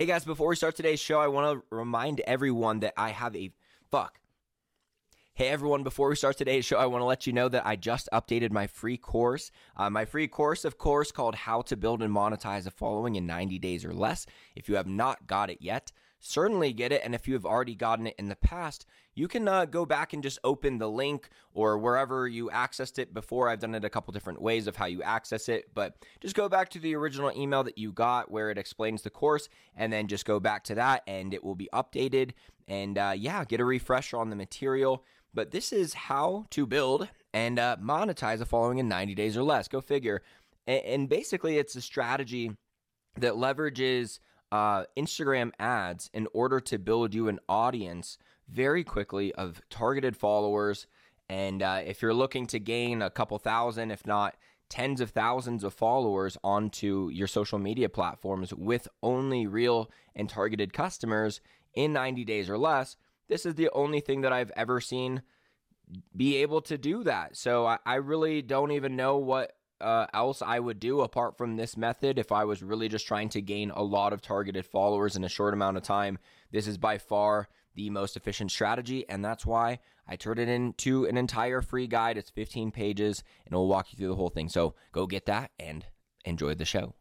Hey guys, before we start today's show, I want to remind everyone that I have a fuck. Hey everyone, before we start today's show, I want to let you know that I just updated my free course. Uh, my free course, of course, called How to Build and Monetize a Following in 90 Days or Less. If you have not got it yet, certainly get it. And if you have already gotten it in the past, you can uh, go back and just open the link or wherever you accessed it before. I've done it a couple different ways of how you access it, but just go back to the original email that you got where it explains the course and then just go back to that and it will be updated. And uh, yeah, get a refresher on the material. But this is how to build and uh, monetize a following in 90 days or less. Go figure. And, and basically, it's a strategy that leverages uh, Instagram ads in order to build you an audience very quickly of targeted followers. And uh, if you're looking to gain a couple thousand, if not tens of thousands of followers onto your social media platforms with only real and targeted customers in 90 days or less, this is the only thing that I've ever seen be able to do that. So I, I really don't even know what uh, else I would do apart from this method if I was really just trying to gain a lot of targeted followers in a short amount of time. This is by far the most efficient strategy, and that's why I turned it into an entire free guide. It's 15 pages, and it'll walk you through the whole thing. So go get that and enjoy the show.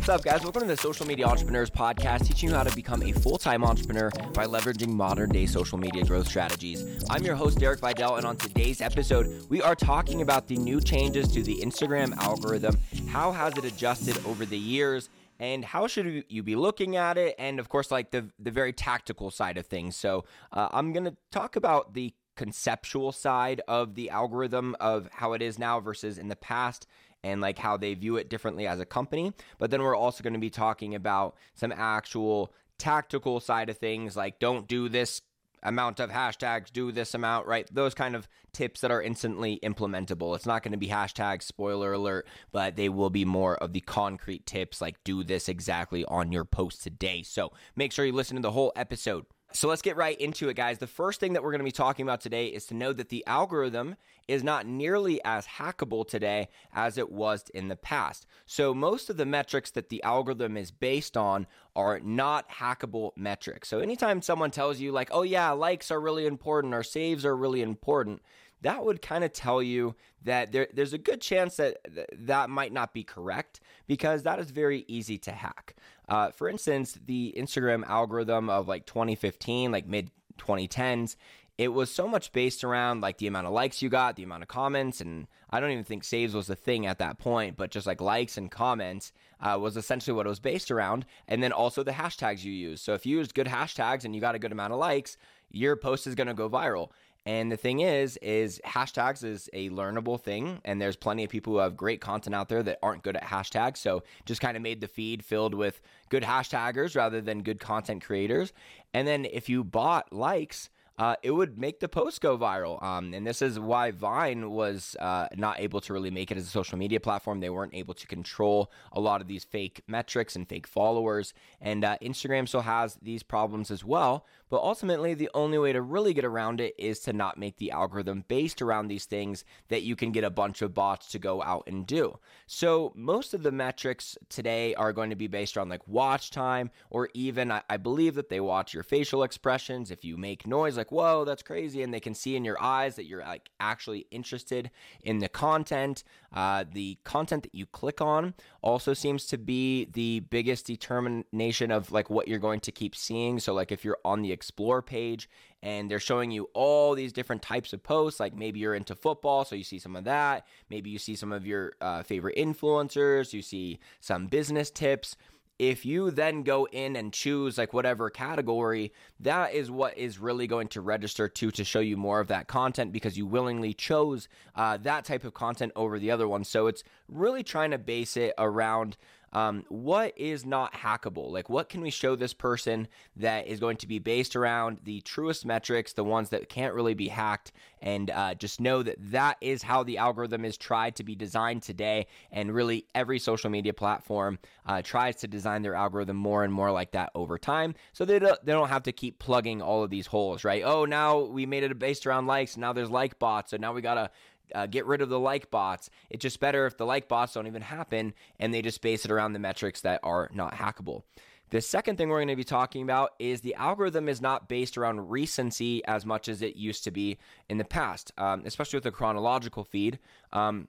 What's up, guys? Welcome to the Social Media Entrepreneurs Podcast, teaching you how to become a full time entrepreneur by leveraging modern day social media growth strategies. I'm your host, Derek Videll, and on today's episode, we are talking about the new changes to the Instagram algorithm. How has it adjusted over the years? and how should you be looking at it and of course like the the very tactical side of things so uh, i'm going to talk about the conceptual side of the algorithm of how it is now versus in the past and like how they view it differently as a company. But then we're also going to be talking about some actual tactical side of things like don't do this amount of hashtags, do this amount, right? Those kind of tips that are instantly implementable. It's not going to be hashtags, spoiler alert, but they will be more of the concrete tips like do this exactly on your post today. So make sure you listen to the whole episode. So let's get right into it, guys. The first thing that we're going to be talking about today is to know that the algorithm is not nearly as hackable today as it was in the past. So most of the metrics that the algorithm is based on are not hackable metrics. So anytime someone tells you, like, oh, yeah, likes are really important or saves are really important, that would kind of tell you that there, there's a good chance that that might not be correct because that is very easy to hack. Uh, for instance, the Instagram algorithm of like 2015, like mid 2010s, it was so much based around like the amount of likes you got, the amount of comments, and I don't even think saves was a thing at that point, but just like likes and comments uh, was essentially what it was based around. And then also the hashtags you use. So if you used good hashtags and you got a good amount of likes, your post is going to go viral. And the thing is, is hashtags is a learnable thing, and there's plenty of people who have great content out there that aren't good at hashtags. So just kind of made the feed filled with good hashtaggers rather than good content creators. And then if you bought likes, uh, it would make the post go viral. Um, and this is why Vine was uh, not able to really make it as a social media platform. They weren't able to control a lot of these fake metrics and fake followers. And uh, Instagram still has these problems as well. But ultimately, the only way to really get around it is to not make the algorithm based around these things that you can get a bunch of bots to go out and do. So, most of the metrics today are going to be based on like watch time, or even I, I believe that they watch your facial expressions. If you make noise, like, whoa, that's crazy. And they can see in your eyes that you're like actually interested in the content. Uh, the content that you click on also seems to be the biggest determination of like what you're going to keep seeing. So, like, if you're on the explore page and they're showing you all these different types of posts. Like maybe you're into football, so you see some of that. Maybe you see some of your uh, favorite influencers, you see some business tips if you then go in and choose like whatever category that is what is really going to register to to show you more of that content because you willingly chose uh, that type of content over the other one so it's really trying to base it around um, what is not hackable? Like, what can we show this person that is going to be based around the truest metrics, the ones that can't really be hacked, and uh, just know that that is how the algorithm is tried to be designed today. And really, every social media platform uh, tries to design their algorithm more and more like that over time, so they don't, they don't have to keep plugging all of these holes, right? Oh, now we made it based around likes. Now there's like bots, so now we gotta uh, get rid of the like bots. It's just better if the like bots don't even happen and they just base it around the metrics that are not hackable. The second thing we're going to be talking about is the algorithm is not based around recency as much as it used to be in the past, um, especially with the chronological feed. Um,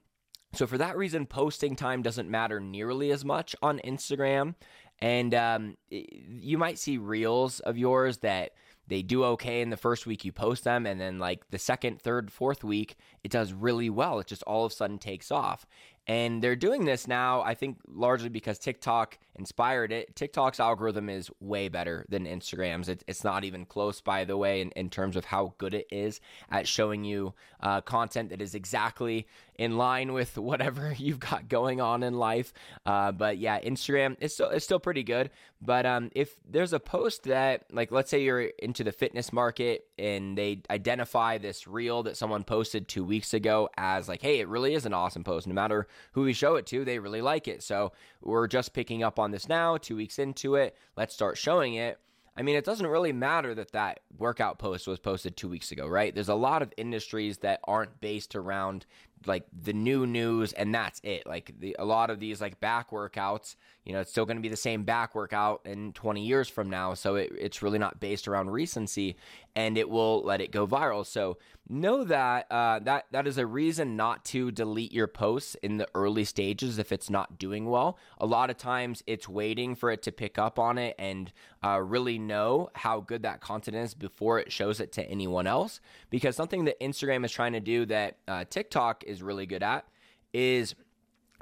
so, for that reason, posting time doesn't matter nearly as much on Instagram. And um, you might see reels of yours that they do okay in the first week you post them and then like the second third fourth week it does really well. It just all of a sudden takes off and they're doing this now, I think, largely because TikTok inspired it. TikTok's algorithm is way better than Instagram's. It, it's not even close, by the way, in, in terms of how good it is at showing you uh, content that is exactly in line with whatever you've got going on in life. Uh, but yeah, Instagram is still, it's still pretty good. But um, if there's a post that, like, let's say you're into the fitness market and they identify this reel that someone posted two weeks ago as, like, hey, it really is an awesome post, no matter who we show it to, they really like it. So we're just picking up on this now, two weeks into it. Let's start showing it. I mean, it doesn't really matter that that workout post was posted two weeks ago, right? There's a lot of industries that aren't based around like the new news and that's it. Like the, a lot of these like back workouts, you know, it's still going to be the same back workout in 20 years from now. So it, it's really not based around recency and it will let it go viral. So know that uh, that that is a reason not to delete your posts in the early stages if it's not doing well. A lot of times it's waiting for it to pick up on it and uh, really know how good that content is before it shows it to anyone else. Because something that Instagram is trying to do that uh, TikTok is really good at is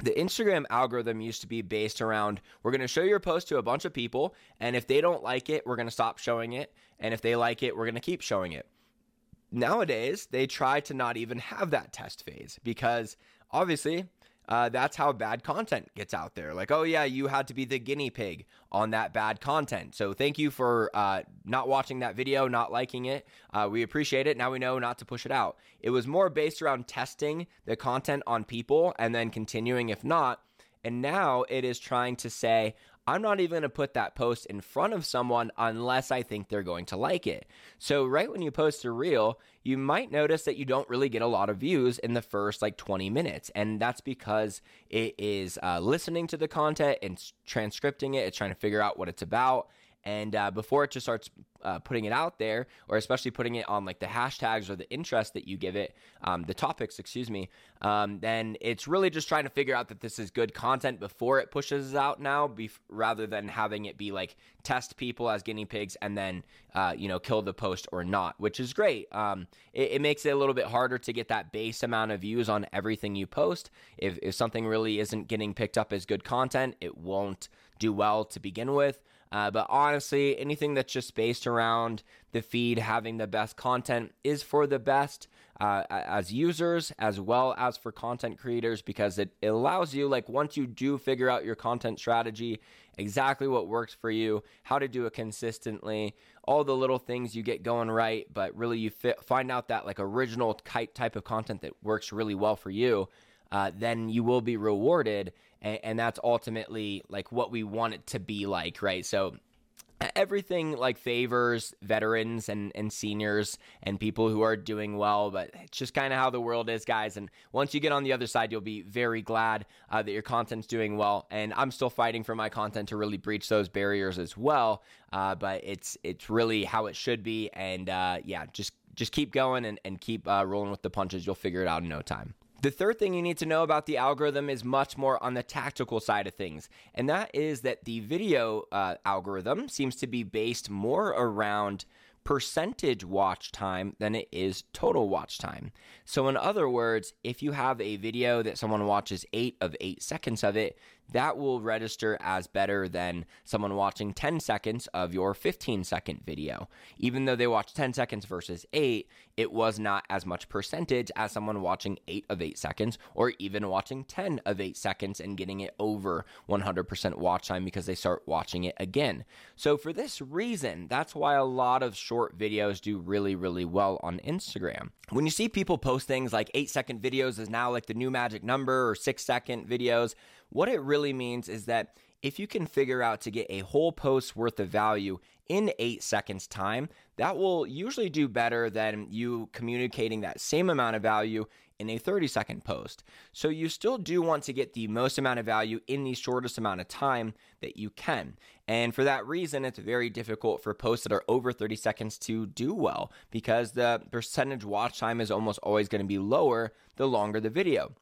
the Instagram algorithm used to be based around we're going to show your post to a bunch of people, and if they don't like it, we're going to stop showing it. And if they like it, we're going to keep showing it. Nowadays, they try to not even have that test phase because obviously uh, that's how bad content gets out there. Like, oh yeah, you had to be the guinea pig on that bad content. So thank you for uh, not watching that video, not liking it. Uh, we appreciate it. Now we know not to push it out. It was more based around testing the content on people and then continuing if not. And now it is trying to say, I'm not even going to put that post in front of someone unless I think they're going to like it. So, right when you post a reel, you might notice that you don't really get a lot of views in the first like 20 minutes. And that's because it is uh, listening to the content and transcripting it, it's trying to figure out what it's about. And uh, before it just starts uh, putting it out there, or especially putting it on like the hashtags or the interest that you give it, um, the topics, excuse me, um, then it's really just trying to figure out that this is good content before it pushes out now, bef- rather than having it be like test people as guinea pigs and then uh, you know kill the post or not, which is great. Um, it, it, makes it a little bit harder to get that base amount of views on everything you post. If, if something really isn't getting picked up as good content, it won't do well to begin with. Uh, but honestly, anything that's just based around the feed having the best content is for the best uh, as users as well as for content creators because it, it allows you, like, once you do figure out your content strategy, exactly what works for you, how to do it consistently, all the little things you get going right, but really you fi- find out that, like, original type of content that works really well for you. Uh, then you will be rewarded and, and that's ultimately like what we want it to be like, right? So everything like favors veterans and, and seniors and people who are doing well but it's just kind of how the world is guys and once you get on the other side you'll be very glad uh, that your content's doing well and i'm still fighting for my content to really breach those barriers as well uh, but it's it's really how it should be and uh, yeah just just keep going and, and keep uh, rolling with the punches you'll figure it out in no time the third thing you need to know about the algorithm is much more on the tactical side of things, and that is that the video uh, algorithm seems to be based more around percentage watch time than it is total watch time. So, in other words, if you have a video that someone watches eight of eight seconds of it, that will register as better than someone watching 10 seconds of your 15 second video. Even though they watched 10 seconds versus 8, it was not as much percentage as someone watching 8 of 8 seconds or even watching 10 of 8 seconds and getting it over 100% watch time because they start watching it again. So, for this reason, that's why a lot of short videos do really, really well on Instagram. When you see people post things like 8 second videos is now like the new magic number or 6 second videos, what it really means is that if you can figure out to get a whole post worth of value in eight seconds time, that will usually do better than you communicating that same amount of value in a 30 second post. So you still do want to get the most amount of value in the shortest amount of time that you can. And for that reason, it's very difficult for posts that are over 30 seconds to do well because the percentage watch time is almost always going to be lower the longer the video.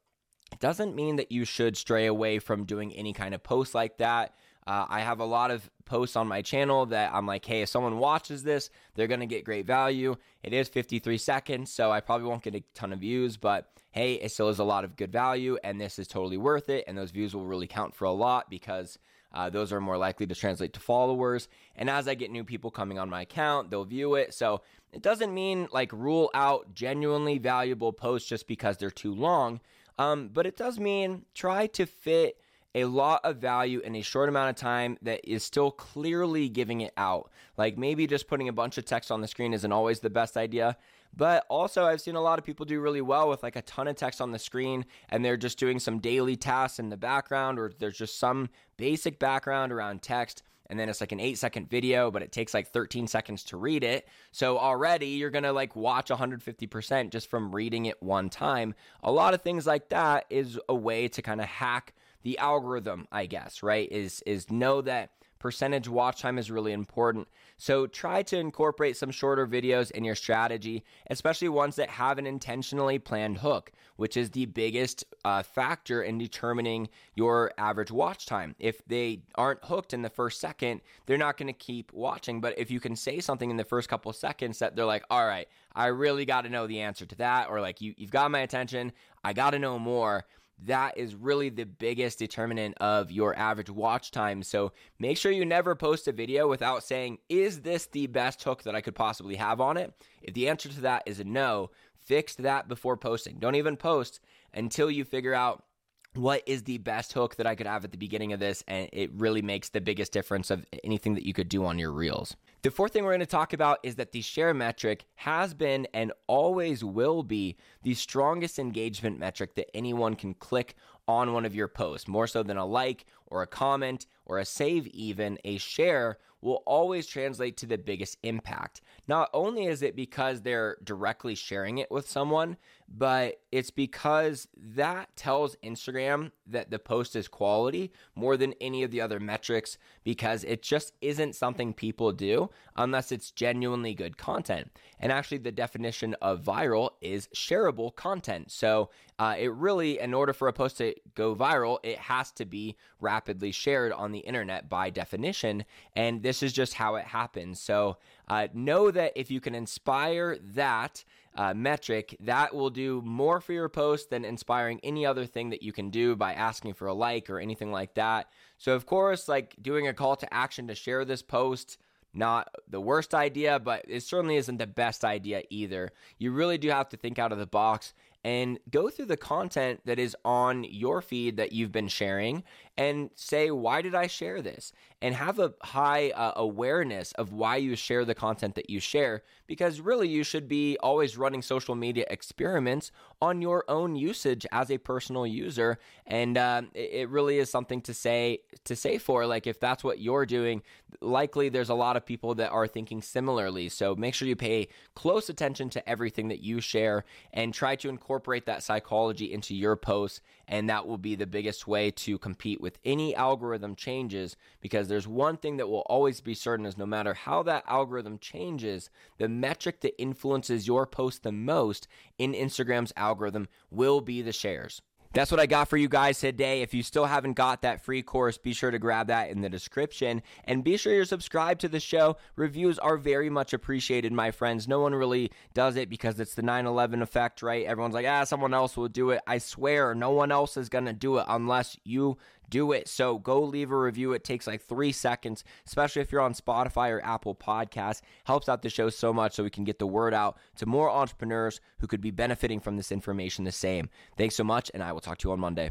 It doesn't mean that you should stray away from doing any kind of post like that. Uh, I have a lot of posts on my channel that I'm like, hey, if someone watches this, they're going to get great value. It is 53 seconds, so I probably won't get a ton of views, but hey, it still is a lot of good value, and this is totally worth it. And those views will really count for a lot because uh, those are more likely to translate to followers. And as I get new people coming on my account, they'll view it. So it doesn't mean like rule out genuinely valuable posts just because they're too long. Um, but it does mean try to fit a lot of value in a short amount of time that is still clearly giving it out. Like maybe just putting a bunch of text on the screen isn't always the best idea. But also, I've seen a lot of people do really well with like a ton of text on the screen and they're just doing some daily tasks in the background or there's just some basic background around text and then it's like an eight second video, but it takes like 13 seconds to read it. So already you're gonna like watch 150% just from reading it one time. A lot of things like that is a way to kind of hack the algorithm, I guess, right? Is is know that Percentage watch time is really important. So try to incorporate some shorter videos in your strategy, especially ones that have an intentionally planned hook, which is the biggest uh, factor in determining your average watch time. If they aren't hooked in the first second, they're not going to keep watching. But if you can say something in the first couple seconds that they're like, all right, I really got to know the answer to that, or like, you, you've got my attention, I got to know more that is really the biggest determinant of your average watch time. So make sure you never post a video without saying, is this the best hook that I could possibly have on it? If the answer to that is a no, fix that before posting. Don't even post until you figure out what is the best hook that I could have at the beginning of this, and it really makes the biggest difference of anything that you could do on your reels. The fourth thing we're going to talk about is that the share metric has been and always will be the strongest engagement metric that anyone can click on one of your posts, more so than a like or a comment or a save, even a share will always translate to the biggest impact. Not only is it because they're directly sharing it with someone, but it's because that tells Instagram that the post is quality more than any of the other metrics because it just isn't something people do unless it's genuinely good content. And actually, the definition of viral is shareable content. So uh, it really, in order for a post to go viral, it has to be rapidly shared on the internet by definition. And this is just how it happens. So uh, know that if you can inspire that uh, metric, that will do more for your post than inspiring any other thing that you can do by asking for a like or anything like that. So, of course, like doing a call to action to share this post not the worst idea, but it certainly isn't the best idea either. You really do have to think out of the box and go through the content that is on your feed that you've been sharing and say, why did I share this? And have a high uh, awareness of why you share the content that you share, because really you should be always running social media experiments on your own usage as a personal user. And um, it really is something to say to say for like if that's what you're doing, likely there's a lot of people that are thinking similarly. So make sure you pay close attention to everything that you share and try to incorporate that psychology into your posts, and that will be the biggest way to compete with any algorithm changes because there's one thing that will always be certain is no matter how that algorithm changes, the metric that influences your post the most in Instagram's algorithm will be the shares. That's what I got for you guys today. If you still haven't got that free course, be sure to grab that in the description and be sure you're subscribed to the show. Reviews are very much appreciated, my friends. No one really does it because it's the 9 11 effect, right? Everyone's like, ah, someone else will do it. I swear, no one else is going to do it unless you do it. So go leave a review. It takes like three seconds, especially if you're on Spotify or Apple Podcasts. Helps out the show so much so we can get the word out to more entrepreneurs who could be benefiting from this information the same. Thanks so much, and I will talk to you on Monday.